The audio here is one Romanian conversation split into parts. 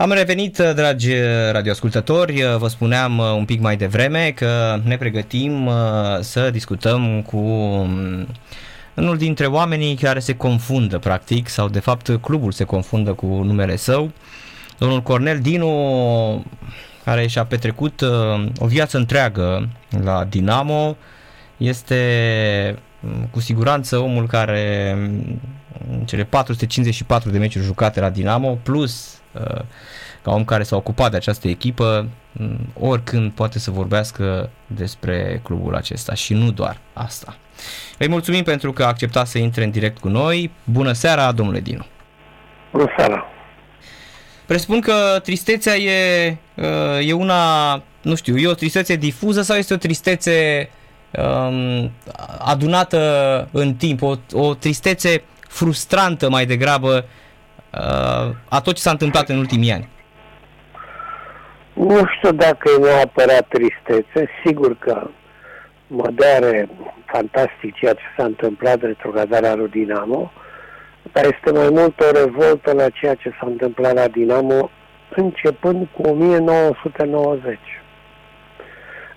Am revenit, dragi radioascultători, vă spuneam un pic mai devreme că ne pregătim să discutăm cu unul dintre oamenii care se confundă practic sau de fapt clubul se confundă cu numele său, domnul Cornel Dinu care și-a petrecut o viață întreagă la Dinamo, este cu siguranță omul care în cele 454 de meciuri jucate la Dinamo, plus uh, ca om care s-a ocupat de această echipă, mm, oricând poate să vorbească despre clubul acesta și nu doar asta. Îi mulțumim pentru că a acceptat să intre în direct cu noi. Bună seara, domnule Dinu! Bună seara! Presupun că tristețea e, uh, e una, nu știu, e o tristețe difuză sau este o tristețe um, adunată în timp, o, o tristețe frustrantă mai degrabă uh, a tot ce s-a întâmplat în ultimii ani? Nu știu dacă e neapărat tristețe, sigur că mă doare fantastic ceea ce s-a întâmplat retrogradarea lui Dinamo, dar este mai mult o revoltă la ceea ce s-a întâmplat la Dinamo începând cu 1990.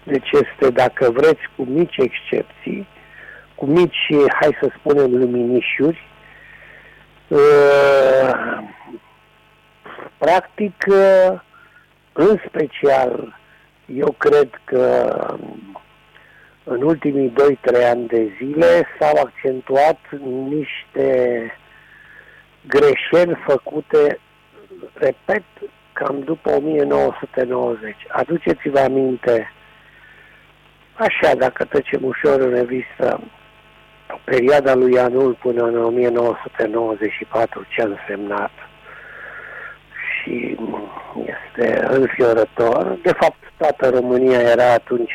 Deci este, dacă vreți, cu mici excepții, cu mici, hai să spunem, luminișuri, uh, practic, uh, în special, eu cred că în ultimii 2-3 ani de zile s-au accentuat niște greșeli făcute, repet, cam după 1990. Aduceți-vă aminte Așa, dacă trecem ușor în revistă perioada lui Anul până în 1994, ce a însemnat și este înfiorător. De fapt, toată România era atunci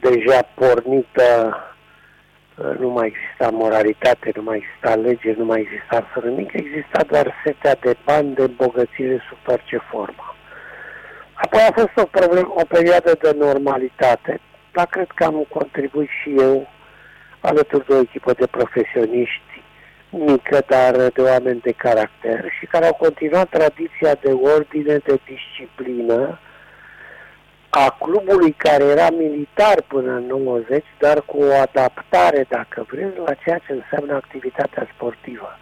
deja pornită, nu mai exista moralitate, nu mai exista lege, nu mai exista fără nimic, exista doar setea de bani, de bogățire sub orice formă. Apoi a fost o, problem, o perioadă de normalitate, dar cred că am contribuit și eu alături de o echipă de profesioniști mică, dar de oameni de caracter și care au continuat tradiția de ordine, de disciplină a clubului care era militar până în 90, dar cu o adaptare, dacă vreți, la ceea ce înseamnă activitatea sportivă.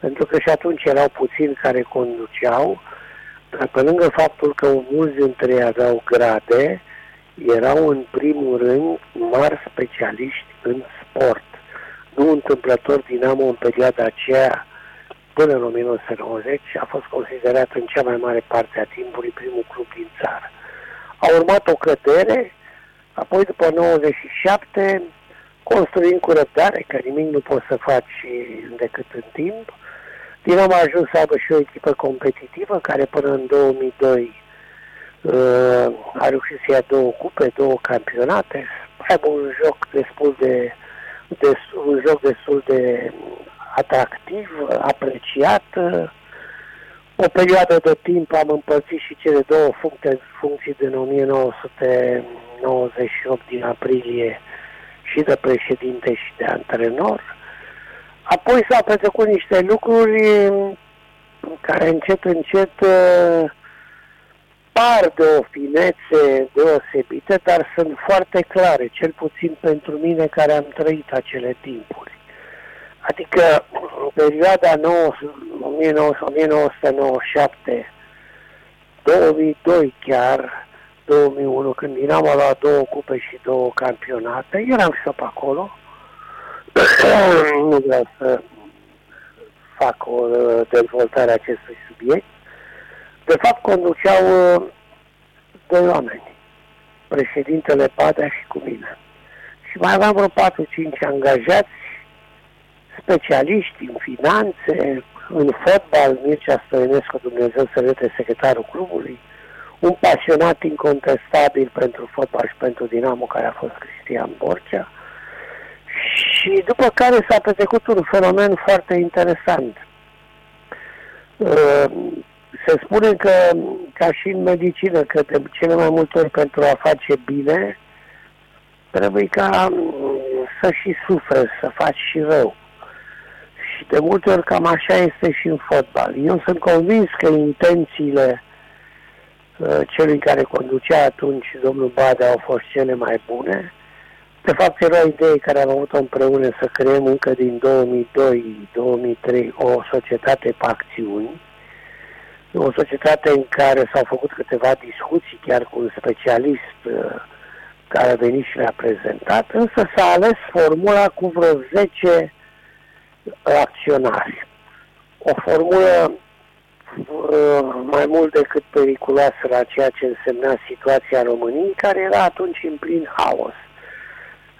Pentru că și atunci erau puțini care conduceau, dar pe lângă faptul că mulți dintre ei aveau grade, erau în primul rând mari specialiști în sport. Nu întâmplător Dinamo în perioada aceea, până în 1990, a fost considerat în cea mai mare parte a timpului primul club din țară. A urmat o cădere, apoi după 97, construind cu răbdare, că nimic nu poți să faci decât în timp, Dinamo a ajuns să aibă și o echipă competitivă care până în 2002 uh, a reușit să ia două cupe, două campionate, aibă un joc destul de, de un joc destul de atractiv, apreciat. O perioadă de timp am împărțit și cele două funcții, funcții din 1998 din aprilie și de președinte și de antrenor. Apoi s-au petrecut niște lucruri care încet, încet uh, par de o finețe deosebite, dar sunt foarte clare, cel puțin pentru mine care am trăit acele timpuri. Adică în perioada 1997, 2002 chiar, 2001, când Dinamo a luat două cupe și două campionate, eram și pe acolo, nu vreau să fac o uh, dezvoltare a acestui subiect. De fapt, conduceau uh, doi oameni, președintele Padea și cu mine. Și mai aveam vreo 4-5 angajați, specialiști în finanțe, în fotbal, Mircea Stoinescu, Dumnezeu să rete secretarul clubului, un pasionat incontestabil pentru fotbal și pentru Dinamo, care a fost Cristian Borcea, și după care s-a petrecut un fenomen foarte interesant. Uh, se spune că, ca și în medicină, că de cele mai multe ori pentru a face bine, trebuie ca mm, să și suferi, să faci și rău. Și de multe ori cam așa este și în fotbal. Eu sunt convins că intențiile uh, celui care conducea atunci, domnul Badea, au fost cele mai bune. De fapt, era o idee care am avut-o împreună să creăm încă din 2002-2003 o societate pe acțiuni, o societate în care s-au făcut câteva discuții, chiar cu un specialist uh, care a venit și le-a prezentat, însă s-a ales formula cu vreo 10 acționari. O formulă uh, mai mult decât periculoasă la ceea ce însemna situația României, care era atunci în plin haos.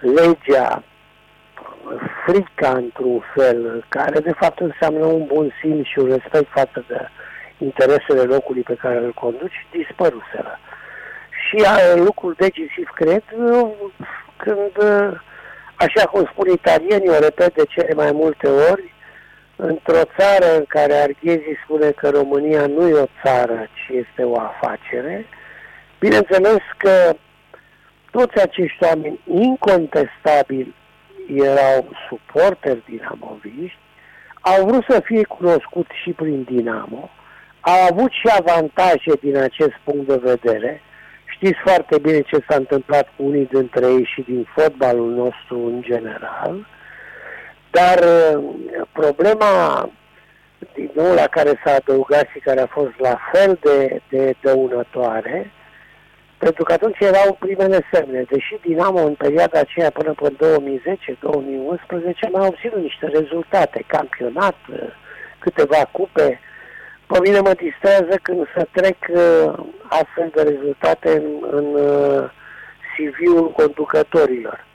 Legea, frica într-un fel, care de fapt înseamnă un bun simț și un respect față de interesele locului pe care îl conduci, dispăruseră. Și lucrul decisiv, cred, când, așa cum spun italienii, o repet de cele mai multe ori, într-o țară în care Arghezi spune că România nu e o țară, ci este o afacere, bineînțeles că toți acești oameni incontestabili erau suporteri dinamoviști, au vrut să fie cunoscuți și prin Dinamo, au avut și avantaje din acest punct de vedere. Știți foarte bine ce s-a întâmplat cu unii dintre ei și din fotbalul nostru în general. Dar uh, problema, din nou, la care s-a adăugat și care a fost la fel de, de dăunătoare, pentru că atunci erau primele semne. Deși Dinamo în perioada aceea până până 2010-2011 mai obținut niște rezultate, campionat, uh, câteva cupe, pe mine mă distrează când să trec uh, astfel de rezultate în, în uh, CV-ul conducătorilor.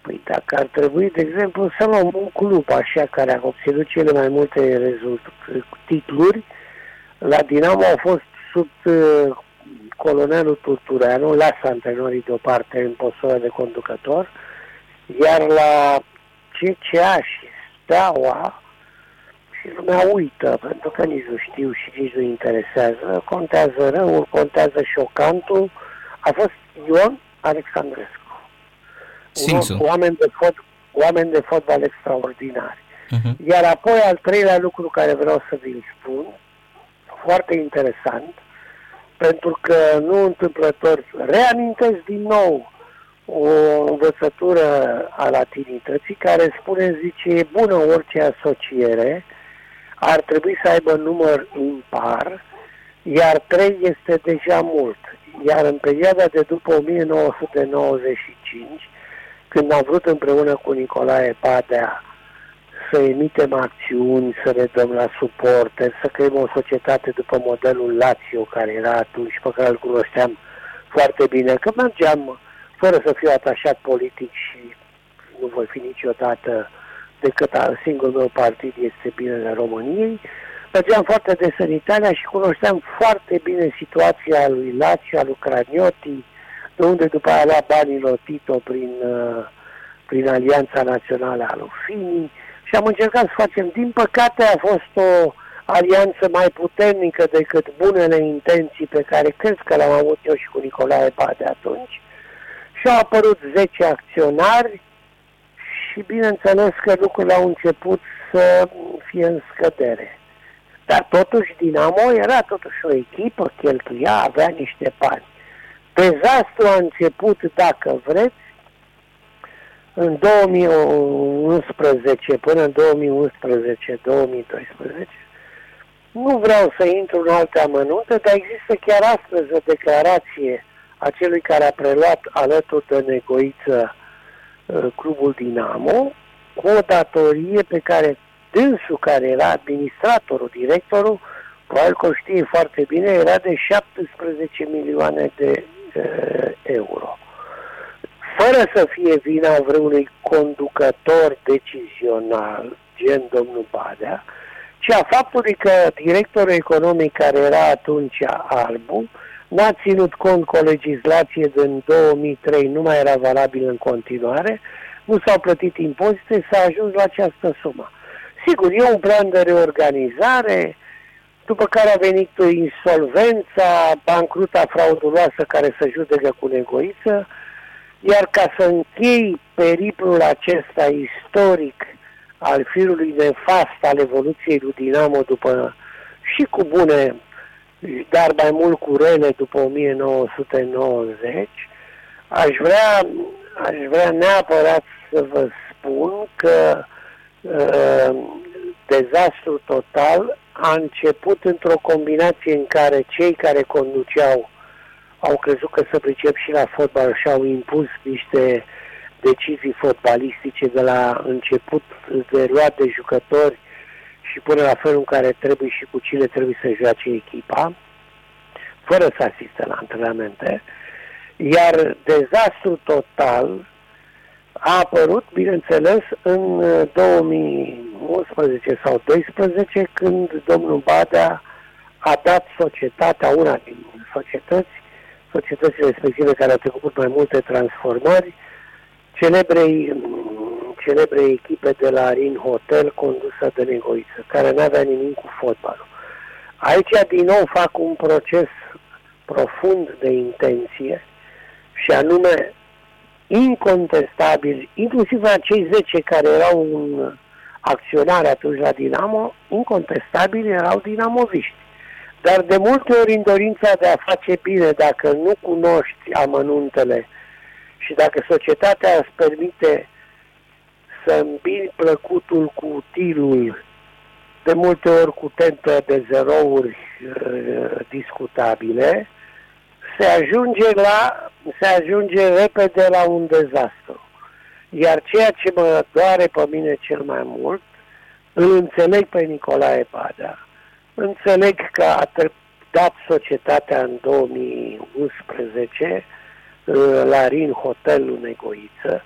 Păi dacă ar trebui, de exemplu, să luăm un club așa care a obținut cele mai multe rezult- titluri, la Dinamo au fost sub uh, colonelul Turtureanu, lasă antrenorii deoparte în postura de conducător, iar la CCA și Steaua și lumea uită, pentru că nici nu știu și nici nu interesează. Contează răul, contează șocantul. A fost Ion Alexandrescu. Simțu. Un oameni de, fot, oameni de fotbal extraordinari. Uh-huh. Iar apoi al treilea lucru care vreau să vi-l spun, foarte interesant, pentru că nu întâmplător reamintesc din nou o învățătură a latinității care spune, zice, e bună orice asociere, ar trebui să aibă număr impar, iar 3 este deja mult. Iar în perioada de după 1995, când am vrut împreună cu Nicolae Padea să emitem acțiuni, să le dăm la suporte, să creăm o societate după modelul Lazio, care era atunci, pe care îl cunoșteam foarte bine, că mergeam fără să fiu atașat politic și nu voi fi niciodată uh, decât al singurul meu partid este Binele României. Mergeam foarte des în Italia și cunoșteam foarte bine situația lui Lazio, lui Craniotti, de unde după aia lua banii Lotito prin, uh, prin Alianța Națională a lui Fini și am încercat să facem. Din păcate a fost o alianță mai puternică decât bunele intenții pe care cred că le-am avut eu și cu Nicolae Bade atunci. Și au apărut 10 acționari, și bineînțeles că lucrurile au început să fie în scădere. Dar totuși Dinamo era totuși o echipă, cheltuia, avea niște bani. Dezastru a început, dacă vreți, în 2011 până în 2011-2012. Nu vreau să intru în alte amănunte, dar există chiar astăzi o declarație a celui care a preluat alături de Negoiță Uh, clubul Dinamo cu o datorie pe care dânsul care era administratorul, directorul, probabil că o știe foarte bine, era de 17 milioane de uh, euro. Fără să fie vina vreunui conducător decizional, gen domnul Badea, ci a faptului că directorul economic care era atunci Albu n-a ținut cont cu o legislație din 2003, nu mai era valabil în continuare, nu s-au plătit impozite, s-a ajuns la această sumă. Sigur, e un plan de reorganizare, după care a venit insolvența, bancruta frauduloasă care se judecă cu negoiță, iar ca să închei periplul acesta istoric al firului nefast al evoluției lui Dinamo după și cu bune, dar mai mult cu rele după 1990, aș vrea, aș vrea neapărat să vă spun că uh, dezastru total a început într-o combinație în care cei care conduceau au crezut că să pricep și la fotbal și au impus niște decizii fotbalistice de la început de luat de jucători și până la felul în care trebuie și cu cine trebuie să joace echipa, fără să asiste la antrenamente, iar dezastru total a apărut, bineînțeles, în 2011 uh, sau 2012, când domnul Badea a dat societatea, una din societăți, societățile respective care au trecut mai multe transformări, celebrei, celebrei echipe de la Rin Hotel condusă de Negoiță, care nu avea nimic cu fotbalul. Aici din nou fac un proces profund de intenție și anume incontestabil, inclusiv acei 10 care erau un acționare atunci la Dinamo, incontestabil erau dinamoviști. Dar de multe ori în dorința de a face bine, dacă nu cunoști amănuntele și dacă societatea îți permite să îmbini plăcutul cu utilul, de multe ori cu tentă de zerouri uh, discutabile, se ajunge la se ajunge repede la un dezastru. Iar ceea ce mă doare pe mine cel mai mult, îl înțeleg pe Nicolae Badea, înțeleg că a dat societatea în 2011 uh, la Rin Hotelul Negoiță,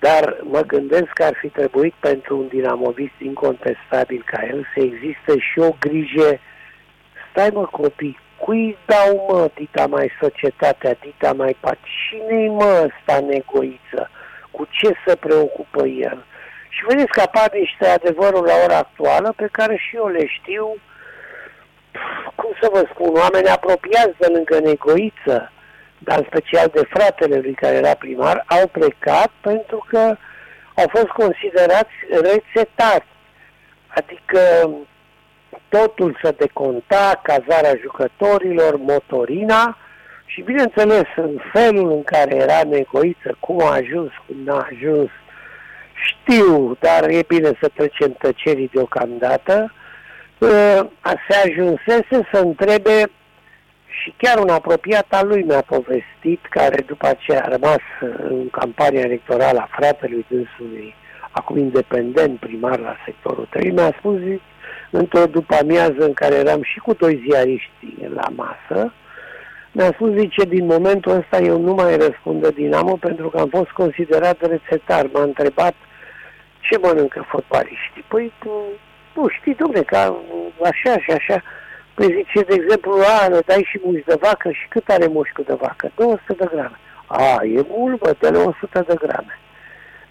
dar mă gândesc că ar fi trebuit pentru un dinamovist incontestabil ca el să existe și o grijă. Stai mă copii, cui dau mă dita mai societatea, dita mai pa, cine mă ăsta negoiță, cu ce se preocupă el? Și vedeți că apar niște adevăruri la ora actuală pe care și eu le știu, cum să vă spun, oameni apropiați de lângă negoiță, dar în special de fratele lui care era primar, au plecat pentru că au fost considerați rețetari. Adică totul se deconta, cazarea jucătorilor, motorina și bineînțeles în felul în care era negoiță, cum a ajuns, cum n-a ajuns, știu, dar e bine să trecem tăcerii deocamdată, ă, se ajunsese să întrebe și chiar un apropiat al lui mi-a povestit, care după aceea a rămas în campania electorală a fratelui dânsului, acum independent primar la sectorul 3, mi-a spus, zic, într-o după amiază în care eram și cu doi ziariști la masă, mi-a spus, zice, din momentul ăsta eu nu mai răspund de Dinamo pentru că am fost considerat rețetar. M-a întrebat ce mănâncă fotbaliștii. Păi, tu, nu știi, domne, ca așa și așa. Păi zice, de exemplu, a, le dai și mușchi de vacă și cât are mușchiul de vacă? 200 de grame. A, e mult, bă, de 100 de grame.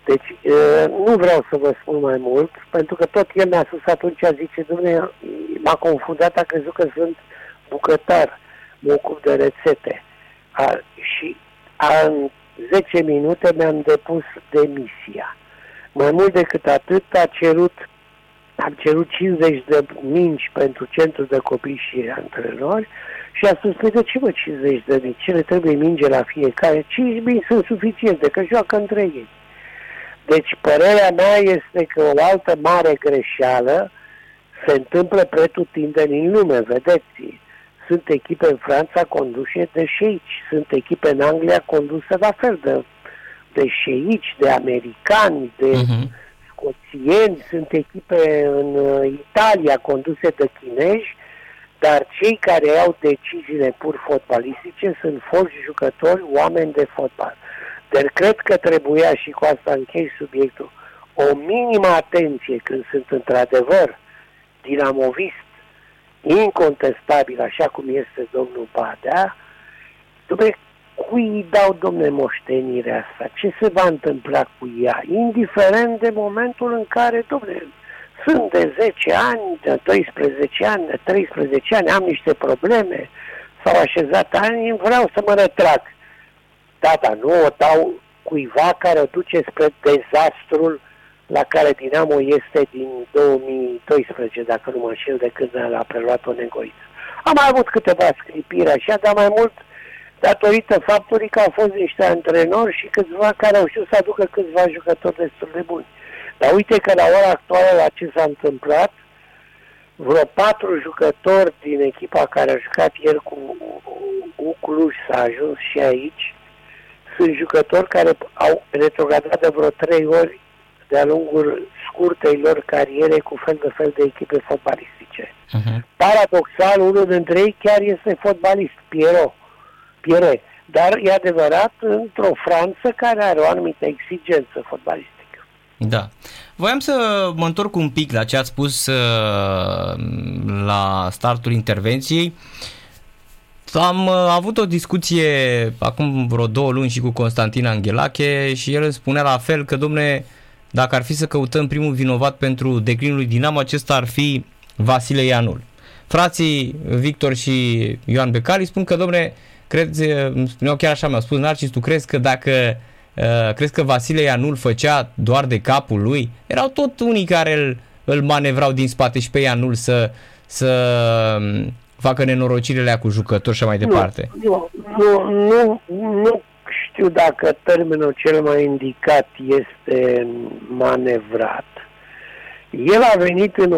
Deci nu vreau să vă spun mai mult, pentru că tot el mi-a spus atunci, zice, domnule, m-a confundat, a crezut că sunt bucătar, mă ocup de rețete. A, și a, în 10 minute mi-am depus demisia. Mai mult decât atât a cerut, am cerut 50 de minci pentru centru de copii și antrenori și a spus, păi de ce mă 50 de minci? Ce le trebuie minge la fiecare? 5 minci sunt suficiente, că joacă între ei. Deci părerea mea este că o altă mare greșeală se întâmplă pretutindeni în lume, vedeți. Sunt echipe în Franța conduse de șeici, sunt echipe în Anglia conduse la fel de, de șeici, de americani, de uh-huh. Scoțieni, sunt echipe în uh, Italia conduse de chinezi, dar cei care au deciziile pur fotbalistice sunt foști jucători, oameni de fotbal. Dar cred că trebuia, și cu asta închei subiectul, o minimă atenție când sunt într-adevăr dinamovist, incontestabil, așa cum este domnul Badea, dumne, cui îi dau, domne, moștenirea asta? Ce se va întâmpla cu ea? Indiferent de momentul în care, domne, sunt de 10 ani, de 12 ani, de 13 ani, am niște probleme, s-au așezat ani, vreau să mă retrag. Da, dar nu o dau cuiva care o duce spre dezastrul la care Dinamo este din 2012, dacă nu mă înșel, de când l-a preluat-o negoiță. Am mai avut câteva scripiri așa, dar mai mult datorită faptului că au fost niște antrenori și câțiva care au știut să aducă câțiva jucători destul de buni. Dar uite că la ora actuală la ce s-a întâmplat, vreo patru jucători din echipa care a jucat ieri cu, cu Cluj s-a ajuns și aici, sunt jucători care au retrogradat de vreo trei ori de-a lungul scurtei lor cariere cu fel de fel de echipe fotbalistice. Uh-huh. Paradoxal, unul dintre ei chiar este fotbalist, Piero. Piere. Dar e adevărat într-o Franță care are o anumită exigență fotbalistică. Da. Voiam să mă întorc un pic la ce ați spus uh, la startul intervenției. Am uh, avut o discuție acum vreo două luni și cu Constantin Anghelache și el îmi spunea la fel că, domne, dacă ar fi să căutăm primul vinovat pentru declinul lui Dinamo, acesta ar fi Vasile Ianul. Frații Victor și Ioan Becali spun că, domne, crezi, spuneau chiar așa, mi-au spus, Narcis, tu crezi că dacă Uh, crezi că Vasile Ianul făcea doar de capul lui? Erau tot unii care îl, îl manevrau din spate și pe Ianul să, să um, facă nenorocirile cu jucători și mai departe. Nu, nu, nu, nu știu dacă termenul cel mai indicat este manevrat. El a venit în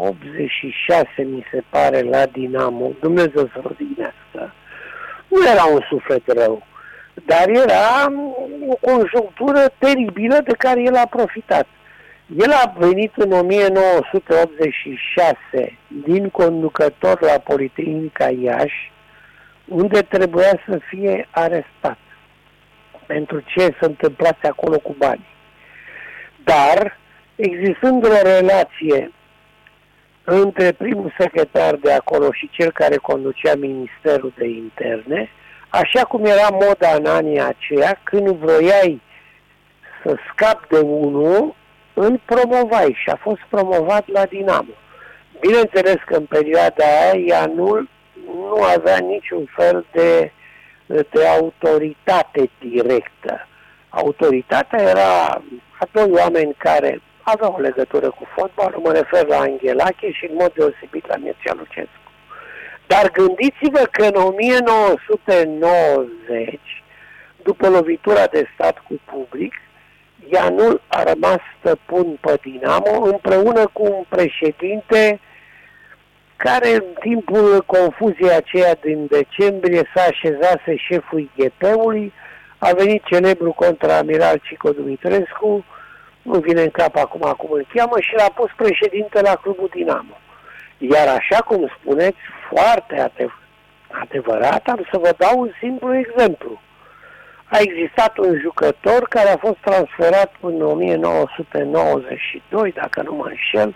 1986, mi se pare, la Dinamo. Dumnezeu să odihnească. Nu era un suflet rău. Dar era o conjunctură teribilă de care el a profitat. El a venit în 1986 din conducător la Politehnica Iași, unde trebuia să fie arestat pentru ce se întâmplase acolo cu banii. Dar, existând o relație între primul secretar de acolo și cel care conducea Ministerul de Interne, așa cum era moda în anii aceia, când vroiai să scapi de unul, îl promovai și a fost promovat la Dinamo. Bineînțeles că în perioada aia Ianul nu avea niciun fel de, de autoritate directă. Autoritatea era a doi oameni care aveau o legătură cu fotbalul, mă refer la Anghelache și în mod deosebit la Mircea Lucescu. Dar gândiți-vă că în 1990, după lovitura de stat cu public, Ianul a rămas stăpân pe Dinamo împreună cu un președinte care în timpul confuziei aceea din decembrie s-a așezase șeful IGP-ului, a venit celebru contraamiral Cico Dumitrescu, nu vine în cap acum cum îl cheamă, și l-a pus președinte la clubul Dinamo. Iar așa cum spuneți, foarte adevărat, am să vă dau un simplu exemplu. A existat un jucător care a fost transferat în 1992, dacă nu mă înșel,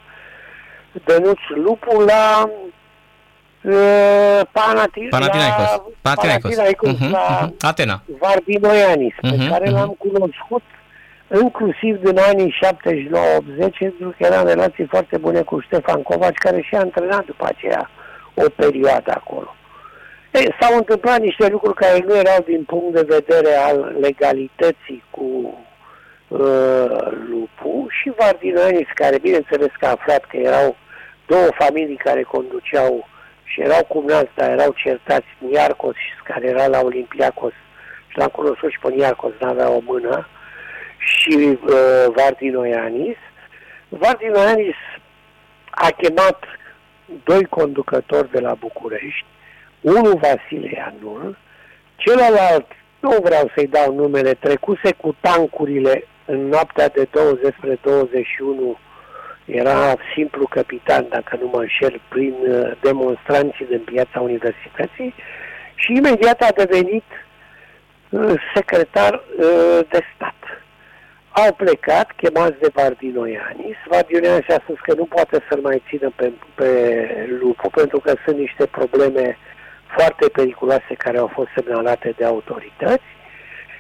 Dănuț Lupu la uh, Panathinaikos. Panathinaikos. Panathinaikos. Panathinaikos uh-huh, la uh-huh. Atena. Vardinoianis, uh-huh, pe care uh-huh. l-am cunoscut inclusiv din anii 79-80, pentru că era în relații foarte bune cu Ștefan Covaci, care și-a antrenat după aceea o perioadă acolo. Ei, s-au întâmplat niște lucruri care nu erau din punct de vedere al legalității cu uh, Lupu și Vardinoianis, care bineînțeles că a aflat că erau două familii care conduceau și erau cumnați, dar erau certați Niarcos, care era la Olimpiacos și l-am cunoscut și pe Niarcos, n-avea o mână, și uh, Vardinoianis. Vardinoianis a chemat doi conducători de la București, unul Vasile Ianul, celălalt, nu vreau să-i dau numele, trecuse cu tancurile în noaptea de 20 spre 21, era simplu capitan, dacă nu mă înșel, prin uh, demonstranții din piața universității și imediat a devenit uh, secretar uh, de stat au plecat, chemați de Vardinoianis. Vardinoianis a spus că nu poate să-l mai țină pe, pe lupu pentru că sunt niște probleme foarte periculoase care au fost semnalate de autorități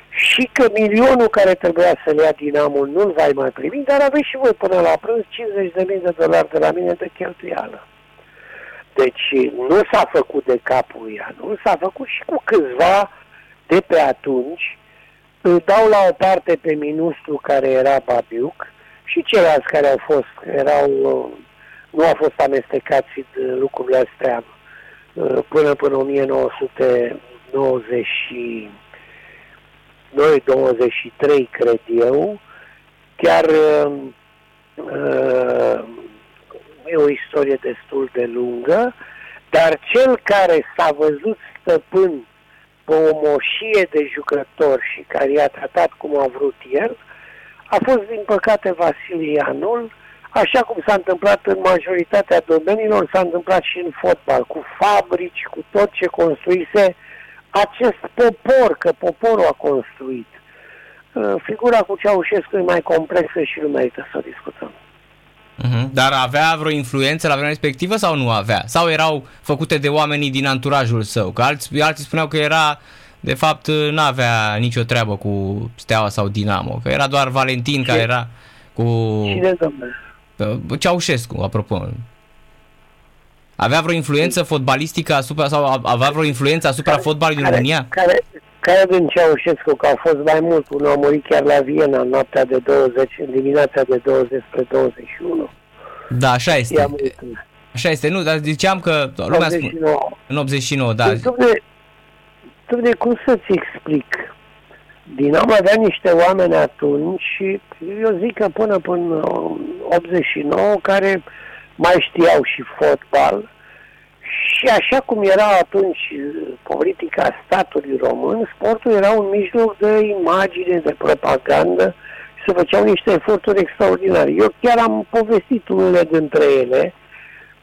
și că milionul care trebuia să-l ia Dinamo nu-l va mai primi, dar aveți și voi până la prânz 50.000 de dolari de la mine de cheltuială. Deci nu s-a făcut de capul ea, nu s-a făcut și cu câțiva de pe atunci îl dau la o parte pe ministru care era Babiuc și ceilalți care au fost, erau, nu au fost amestecați în lucrurile astea până până 1992 23 cred eu, chiar uh, e o istorie destul de lungă, dar cel care s-a văzut stăpân pe o moșie de jucători și care i-a tratat cum a vrut el, a fost, din păcate, Vasilianul, așa cum s-a întâmplat în majoritatea domeniilor, s-a întâmplat și în fotbal, cu fabrici, cu tot ce construise acest popor, că poporul a construit. Uh, figura cu Ceaușescu e mai complexă și nu merită să o discutăm. Uh-huh. Dar avea vreo influență la vremea respectivă sau nu avea? Sau erau făcute de oamenii din anturajul său? Că alții, alții spuneau că era, de fapt, nu avea nicio treabă cu Steaua sau Dinamo, că era doar Valentin Ce? care era cu... Cine, domnule? Ceaușescu, apropo. Avea vreo influență fotbalistică asupra, sau avea vreo influență asupra care, fotbalului din România? Care, care din Ceaușescu, că au fost mai mult, unul a murit chiar la Viena în noaptea de 20, în dimineața de 20 spre 21. Da, așa este. Așa este, nu, dar ziceam că lumea 89. Spune, în 89, da. Dom'le, cum să-ți explic? Dinamo avea niște oameni atunci și eu zic că până până 89 care mai știau și fotbal și așa cum era atunci politica statului român, sportul era un mijloc de imagine, de propagandă și se făceau niște eforturi extraordinare. Eu chiar am povestit unele dintre ele,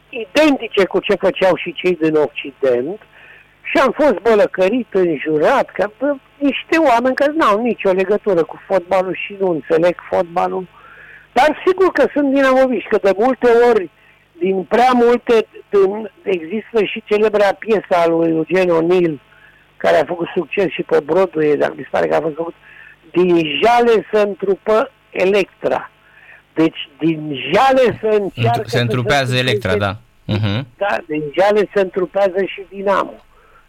identice cu ce făceau și cei din Occident, și am fost bălăcărit, înjurat, că bă, niște oameni care n-au nicio legătură cu fotbalul și nu înțeleg fotbalul. Dar sigur că sunt dinamoviști, că de multe ori, din prea multe, din, există și celebra piesa lui Eugen O'Neill, care a făcut succes și pe Broadway, dar mi se pare că a fost făcut, din jale să întrupă Electra. Deci din jale să încearcă... Se întrupează Electra, da. Uh-huh. Da, din jale se întrupează și Dinamo.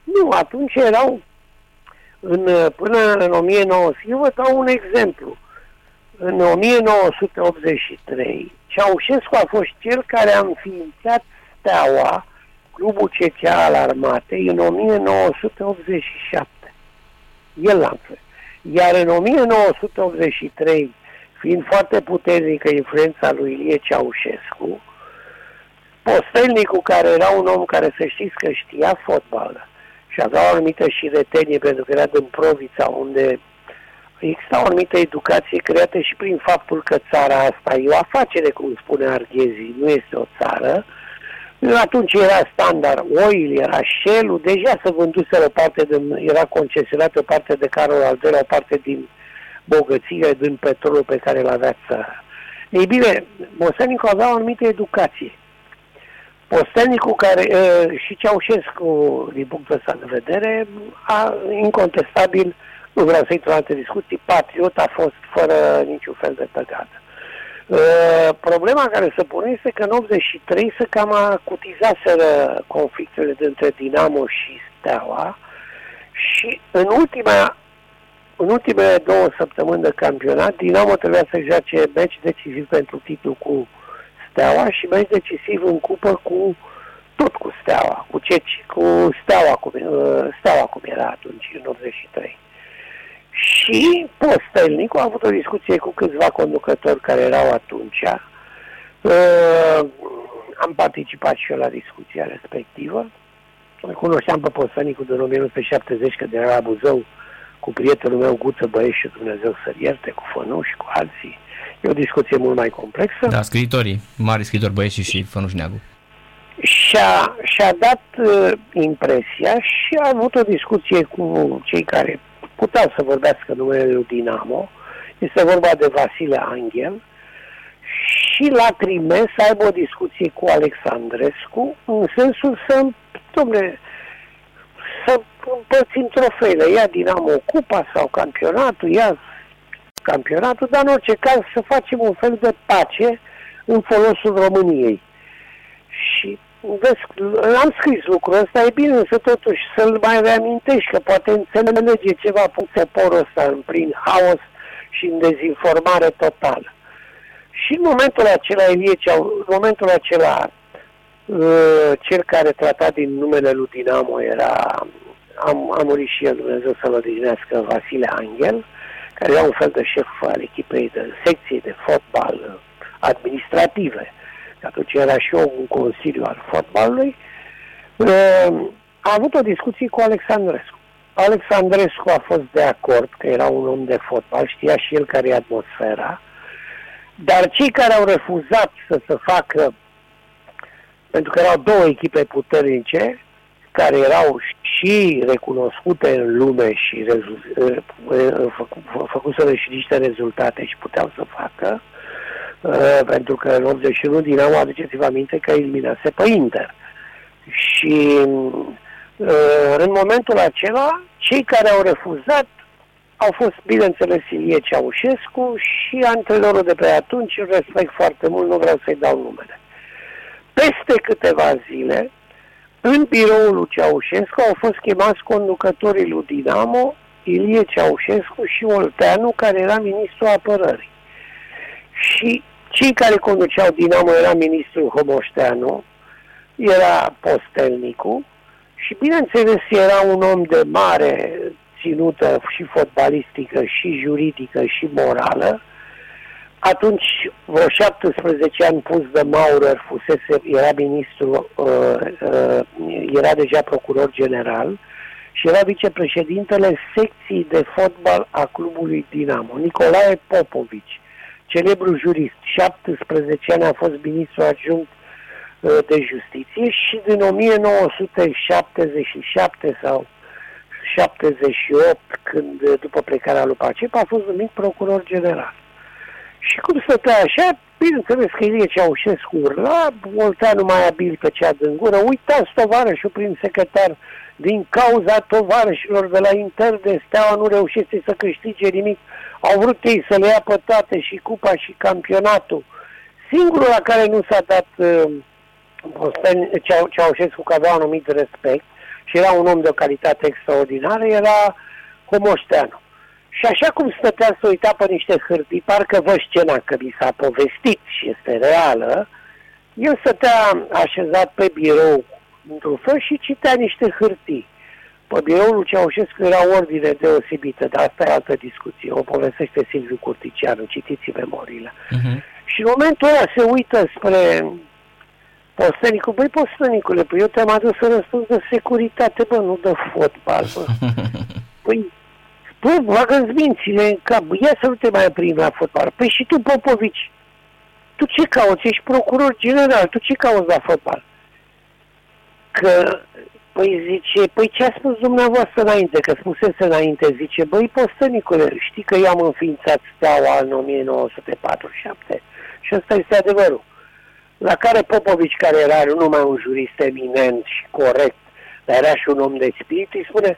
Nu, atunci erau în, până în 1900, eu vă dau un exemplu. În 1983, Ceaușescu a fost cel care a înființat Steaua, clubul CCA al armatei, în 1987. El l-a înființat. Iar în 1983, fiind foarte puternică influența lui Ilie Ceaușescu, postelnicul care era un om care să știți că știa fotbal, și avea o anumită și retenie pentru că era din Provița, unde exista o anumită educație creată și prin faptul că țara asta e o afacere, cum spune Arghezi, nu este o țară. Atunci era standard oil, era shell deja se vânduse o parte din, era concesionată o parte de Carol al doilea, o parte din bogăție, din petrolul pe care îl avea țara. Ei bine, Mosenicu avea o anumită educație Postelnicul care uh, și Ceaușescu, din punctul ăsta de vedere, a incontestabil, nu vreau să intru în alte discuții, patriot a fost fără niciun fel de tăgadă. Uh, problema care se pune este că în 83 se cam acutizaseră conflictele dintre Dinamo și Steaua și în ultima în ultimele două săptămâni de campionat, Dinamo trebuia să joace meci decisiv pentru titlu cu Steaua și mai decisiv în cupă cu tot cu Steaua, cu Ceci, cu Steaua cum, uh, Steaua cum era atunci, în 83. Și postelnic a avut o discuție cu câțiva conducători care erau atunci. Uh, am participat și eu la discuția respectivă. Îl cunoșteam pe postelnicul din 1970, că de la Buzău, cu prietenul meu Guță Băieș Dumnezeu să ierte, cu Fănuș și cu alții. E o discuție mult mai complexă. Da, scriitorii, mari scriitori băieți și Fănuș Neagu. Și-a, și-a dat uh, impresia și a avut o discuție cu cei care puteau să vorbească numele lui Dinamo. Este vorba de Vasile Angel și l-a trimis să aibă o discuție cu Alexandrescu în sensul să, domne, să împărțim trofeile, ia Dinamo cupa sau campionatul, ia campionatul, dar în orice caz să facem un fel de pace în folosul României. Și am scris lucrul ăsta, e bine să totuși să-l mai reamintești, că poate înțelege ceva puncte porul ăsta în prin haos și în dezinformare totală. Și în momentul acela, Elie, în momentul acela, uh, cel care trata din numele lui Dinamo era, am, am murit și el, Dumnezeu să-l odihnească, Vasile Angel, care era un fel de șef al echipei de secție de fotbal administrative atunci era și eu un consiliu al fotbalului, uh, a avut o discuție cu Alexandrescu. Alexandrescu a fost de acord că era un om de fotbal, știa și el care e atmosfera, dar cei care au refuzat să se facă, pentru că erau două echipe puternice, care erau și recunoscute în lume și uh, uh, făcuseră și niște rezultate și puteau să facă, Uh, pentru că în 81 Dinamo, aduceți-vă aminte că eliminase pe Inter. Și uh, în momentul acela, cei care au refuzat au fost, bineînțeles, Ilie Ceaușescu și antrenorul de pe atunci, îl respect foarte mult, nu vreau să-i dau numele. Peste câteva zile, în biroul lui Ceaușescu au fost chemați conducătorii lui Dinamo, Ilie Ceaușescu și Olteanu, care era ministrul apărării. Și cei care conduceau Dinamo era ministrul Homoșteanu, era Postelnicu și bineînțeles era un om de mare ținută și fotbalistică, și juridică, și morală. Atunci, vreo 17 ani pus de Maurer, fusese, era ministru, uh, uh, era deja procuror general și era vicepreședintele secției de fotbal a clubului Dinamo, Nicolae Popovici celebru jurist, 17 ani a fost ministru adjunct uh, de justiție și din 1977 sau 78, când după plecarea lui Pacep, a fost numit procuror general. Și cum stătea așa, bineînțeles că Ilie Ceaușescu urla, Olteanu mai abil pe cea din gură, uitați tovarășul prin secretar, din cauza tovarășilor de la Inter de Steaua nu reușește să câștige nimic, au vrut ei să le ia pe toate și cupa și campionatul. Singurul la care nu s-a dat uh, Ceaușescu că avea un anumit respect și era un om de o calitate extraordinară, era Homoșteanu. Și așa cum stătea să uita pe niște hârtii, parcă vă scena că mi s-a povestit și este reală, el stătea așezat pe birou într-un fel și citea niște hârtii. Pe biroul lui Ceaușescu era ordine deosebită, dar asta e altă discuție. O povestește Silviu Curticianu, citiți memoriile. Uh-huh. Și în momentul ăla se uită spre Postănicul, băi Postănicule, păi eu te-am adus să răspuns de securitate, bă, nu de fotbal, bă. Păi, bă, bagă-ți mințile în cap, ia să nu te mai prind la fotbal. Păi și tu, Popovici, tu ce cauți? Ești procuror general, tu ce cauți la fotbal? Că Păi zice, păi ce a spus dumneavoastră înainte, că spusese înainte, zice, băi Postănicule, știi că eu am înființat steaua în 1947 și ăsta este adevărul. La care Popovici, care era nu numai un jurist eminent și corect, dar era și un om de spirit, îi spune,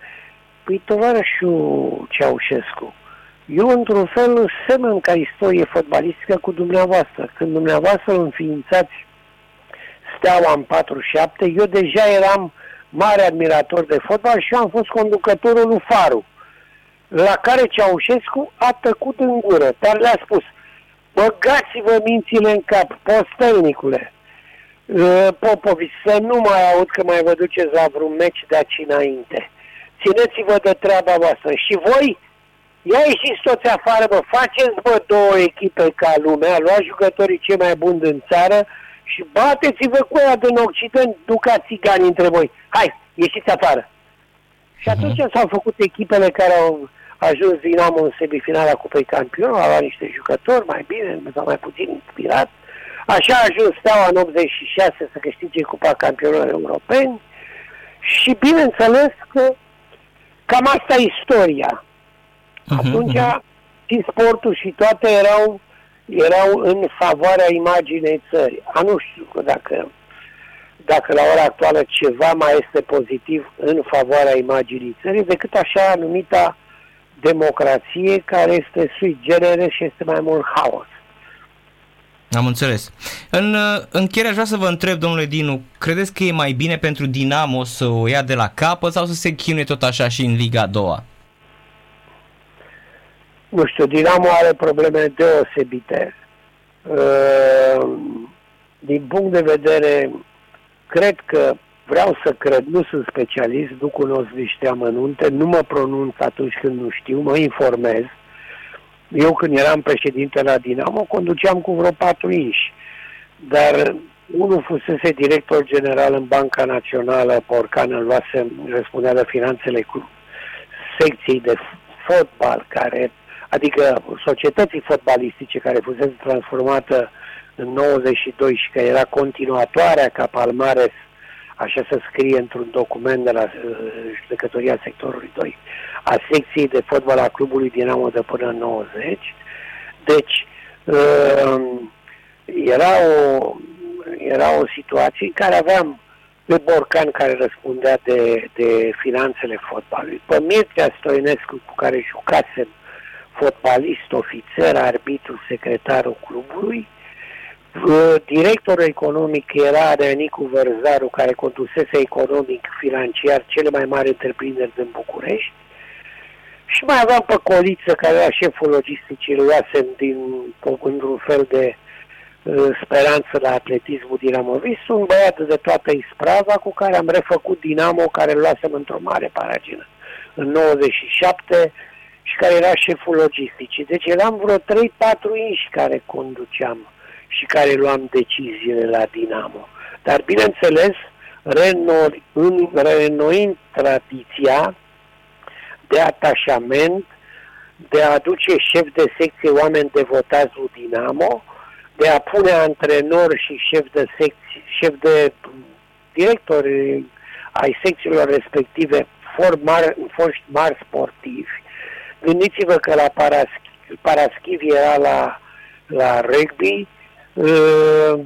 păi tovarășul Ceaușescu, eu într-un fel semăn ca istorie fotbalistică cu dumneavoastră. Când dumneavoastră înființați steaua în 47, eu deja eram mare admirator de fotbal și eu am fost conducătorul lui Faru, la care Ceaușescu a tăcut în gură, dar le-a spus, băgați-vă mințile în cap, postelnicule, ă, Popovici, să nu mai aud că mai vă duceți la vreun meci de aici înainte. Țineți-vă de treaba voastră și voi Ia ieșiți toți afară, bă, faceți, bă, două echipe ca lumea, luați jucătorii cei mai buni din țară și bateți-vă cu ea din Occident, ducați țigani între voi. Hai, ieșiți afară. Și mhm. atunci uh-huh. s-au făcut echipele care au ajuns Dinamo în semifinala Cupei Campion, au luat niște jucători mai bine sau mai puțin inspirat. Așa a ajuns Steaua în 86 să câștige Cupa Campionilor Europeni și bineînțeles că cam asta e istoria. Uh-huh, Atunci uh-huh. și sportul și toate erau erau în favoarea imaginei țării. A, nu știu dacă, dacă la ora actuală ceva mai este pozitiv în favoarea imaginii țării decât așa numita democrație care este sui genere și este mai mult haos. Am înțeles. În încheiere aș vrea să vă întreb, domnule Dinu, credeți că e mai bine pentru Dinamo să o ia de la capăt sau să se chinuie tot așa și în Liga a doua? Nu știu, Dinamo are probleme deosebite. Uh, din punct de vedere, cred că vreau să cred, nu sunt specialist, nu cunosc niște amănunte, nu mă pronunț atunci când nu știu, mă informez. Eu când eram președinte la Dinamo, conduceam cu vreo patru inși, dar unul fusese director general în Banca Națională, Porcan îl luase, răspundea de finanțele cu secției de fotbal, care, adică societății fotbalistice care fusese transformată în 92 și că era continuatoarea ca Palmares așa se scrie într-un document de la uh, judecătoria sectorului 2, a secției de fotbal a clubului Dinamo de până în 90. Deci, uh, era o, era o situație în care aveam pe Borcan care răspundea de, de finanțele fotbalului, pe Mircea Stoinescu cu care jucasem fotbalist, ofițer, arbitru, secretarul clubului, directorul economic era Renicu Vărzaru, care condusese economic, financiar, cele mai mari întreprinderi din București. Și mai aveam pe Coliță, care era șeful logisticii, lui luasem din, într-un fel de uh, speranță la atletismul Dinamovis, un băiat de toată isprava cu care am refăcut Dinamo, care îl luasem într-o mare paragină. În 97 și care era șeful logisticii. Deci eram vreo 3-4 inși care conduceam și care luam deciziile la Dinamo. Dar, bineînțeles, renoind tradiția de atașament, de a aduce șef de secție oameni devotați lui Dinamo, de a pune antrenor și șef de secție, șef de directori ai secțiilor respective for mari, foști mari sportivi. Gândiți-vă că la Paraschiv, Paraschiv era la, la rugby, Uh,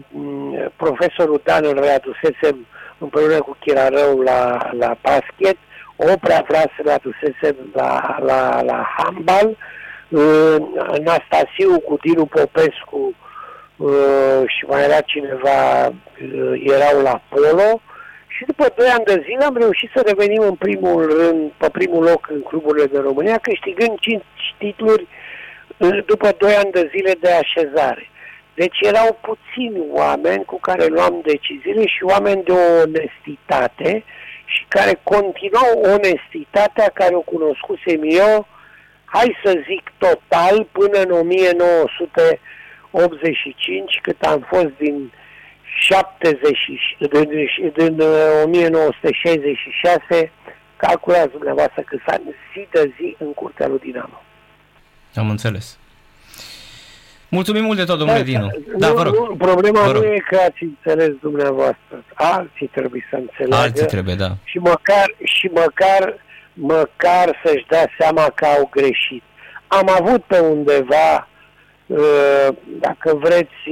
profesorul Dan îl readusesem împreună cu Chirarău la, la basket, Oprea vrea să-l adusesem la, la, la handbal, uh, Anastasiu cu Dinu Popescu uh, și mai era cineva, uh, erau la polo și după 2 ani de zile am reușit să revenim în primul rând, pe primul loc în cluburile de România, câștigând 5 titluri uh, după 2 ani de zile de așezare. Deci erau puțini oameni cu care luam deciziile și oameni de onestitate și care continuau onestitatea care o cunoscusem eu, hai să zic total, până în 1985, cât am fost din 70, din, din 1966, uh, calculați dumneavoastră că s-a zi de zi în curtea lui Dinamo. Am înțeles. Mulțumim mult de tot, domnule Dinu. Da, vă rog. Nu, problema vă rog. nu e că ați înțeles dumneavoastră. Alții trebuie să înțeleagă. Alții trebuie, da. Și măcar, și măcar, măcar să-și dea seama că au greșit. Am avut pe undeva, uh, dacă vreți,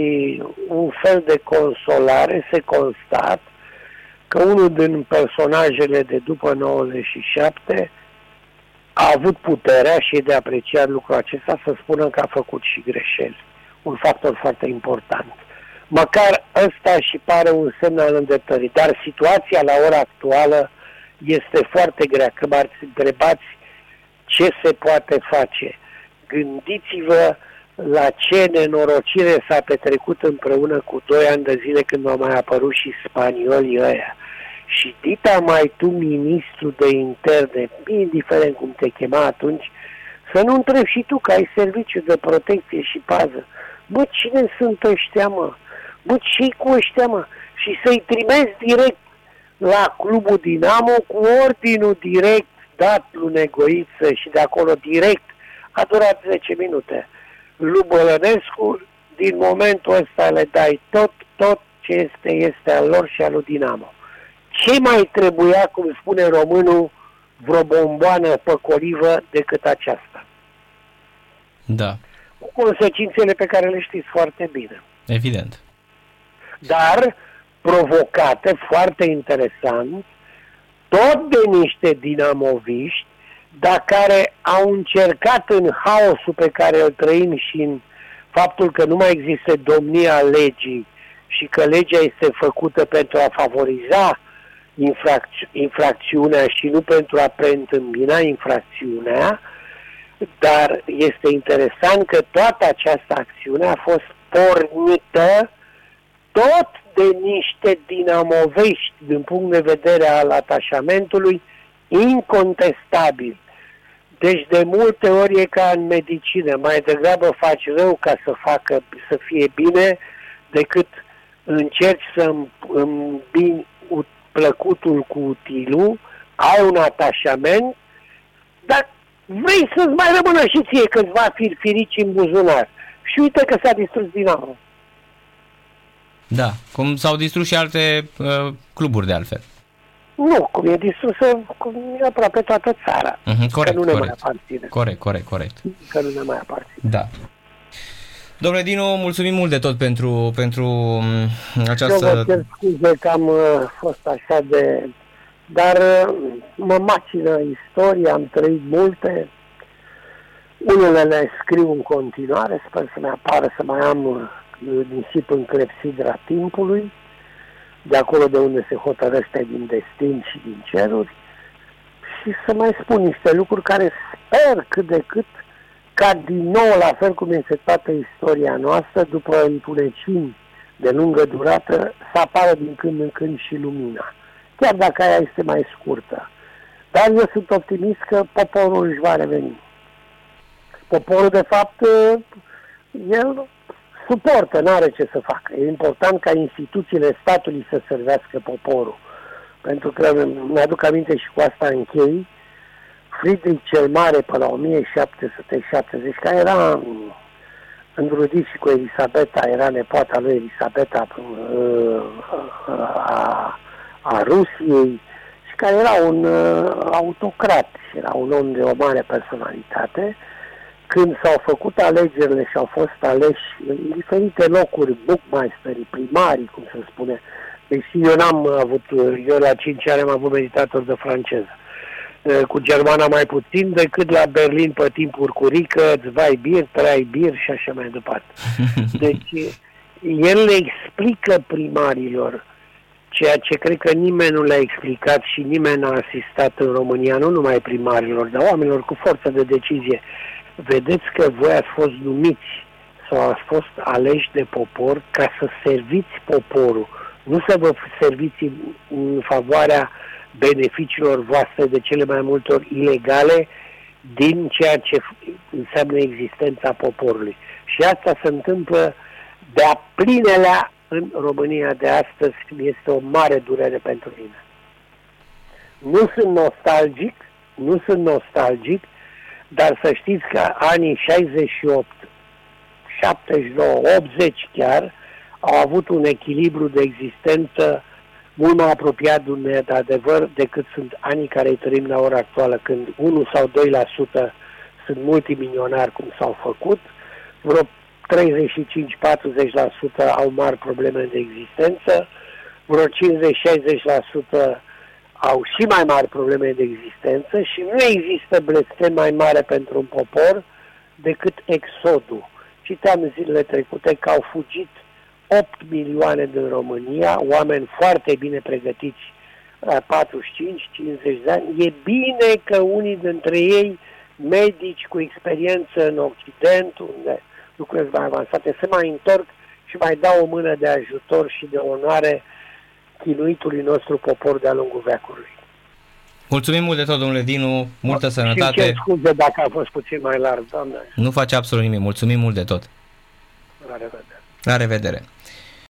un fel de consolare, se constat că unul din personajele de după 97 a avut puterea și e de apreciat lucrul acesta să spună că a făcut și greșeli. Un factor foarte important. Măcar ăsta și pare un semn al îndreptării, dar situația la ora actuală este foarte grea. Că m-ați întrebați ce se poate face. Gândiți-vă la ce nenorocire s-a petrecut împreună cu doi ani de zile când au mai apărut și spaniolii ăia și dita mai tu ministru de interne, indiferent cum te chema atunci, să nu întrebi și tu că ai serviciu de protecție și pază. Bă, cine sunt ăștia, mă? Bă, ce cu ăștia, mă? Și să-i trimezi direct la clubul Dinamo cu ordinul direct dat lui Negoiță și de acolo direct a durat 10 minute. Lui Bălănescu, din momentul ăsta le dai tot, tot ce este, este al lor și al lui Dinamo ce mai trebuia, cum spune românul, vreo bomboană păcolivă decât aceasta? Da. Cu consecințele pe care le știți foarte bine. Evident. Dar provocate, foarte interesant, tot de niște dinamoviști, dar care au încercat în haosul pe care îl trăim și în faptul că nu mai există domnia legii și că legea este făcută pentru a favoriza infracți- infracțiunea și nu pentru a preîntâmpina infracțiunea, dar este interesant că toată această acțiune a fost pornită tot de niște dinamovești din punct de vedere al atașamentului incontestabil. Deci de multe ori e ca în medicină, mai degrabă faci rău ca să facă să fie bine decât încerci să îmbini plăcutul cu utilul, ai un atașament, dar vrei să-ți mai rămână și ție câțiva firfirici în buzunar. Și uite că s-a distrus Dinamo. Da, cum s-au distrus și alte uh, cluburi de altfel. Nu, cum e distrusă cum e aproape toată țara. Uh-huh, corect, că nu ne corect. mai aparține. Corect, corect, corect. Că nu ne mai aparține. Da. Domnule Dinu, mulțumim mult de tot pentru, pentru mm, această... Eu vă cer scuze că am uh, fost așa de... Dar uh, mă macină istoria, am trăit multe. Unele le scriu în continuare, sper să mi apară să mai am uh, nisip în clepsidra timpului, de acolo de unde se hotărăște din destin și din ceruri, și să mai spun niște lucruri care sper cât de cât ca din nou, la fel cum este toată istoria noastră, după întunecini de lungă durată, să apară din când în când și lumina. Chiar dacă aia este mai scurtă. Dar eu sunt optimist că poporul își va reveni. Poporul, de fapt, el suportă, nu are ce să facă. E important ca instituțiile statului să servească poporul. Pentru că mi-aduc aminte și cu asta închei, Friedrich cel Mare pe la 1770, care era înrudit și cu Elisabeta, era nepoata lui Elisabeta uh, a, a Rusiei și care era un uh, autocrat, era un om de o mare personalitate. Când s-au făcut alegerile și au fost aleși în diferite locuri, bookmasterii, primarii, cum se spune, deși eu n-am avut, eu la 5 ani am avut meditator de franceză cu germana mai puțin decât la Berlin pe timpuri cu rică, zwei bir, trei bir și așa mai departe. Deci el le explică primarilor ceea ce cred că nimeni nu le-a explicat și nimeni n-a asistat în România, nu numai primarilor, dar oamenilor cu forță de decizie. Vedeți că voi ați fost numiți sau ați fost aleși de popor ca să serviți poporul, nu să vă serviți în favoarea beneficiilor voastre de cele mai multe ori ilegale din ceea ce înseamnă existența poporului. Și asta se întâmplă de-a plinelea în România de astăzi. Este o mare durere pentru mine. Nu sunt nostalgic, nu sunt nostalgic, dar să știți că anii 68, 79, 80 chiar au avut un echilibru de existență mult mai apropiat de adevăr decât sunt anii care îi trăim la ora actuală, când 1 sau 2% sunt multimilionari cum s-au făcut, vreo 35-40% au mari probleme de existență, vreo 50-60% au și mai mari probleme de existență și nu există blestem mai mare pentru un popor decât exodul. Citeam zilele trecute că au fugit 8 milioane din România, oameni foarte bine pregătiți la 45-50 de ani. E bine că unii dintre ei, medici cu experiență în Occident, unde lucrurile mai avansate, se mai întorc și mai dau o mână de ajutor și de onoare chinuitului nostru popor de-a lungul veacului. Mulțumim mult de tot, domnule Dinu, multă sănătate. Și scuze dacă a fost puțin mai larg, doamne. Nu face absolut nimic, mulțumim mult de tot. La revedere. La revedere.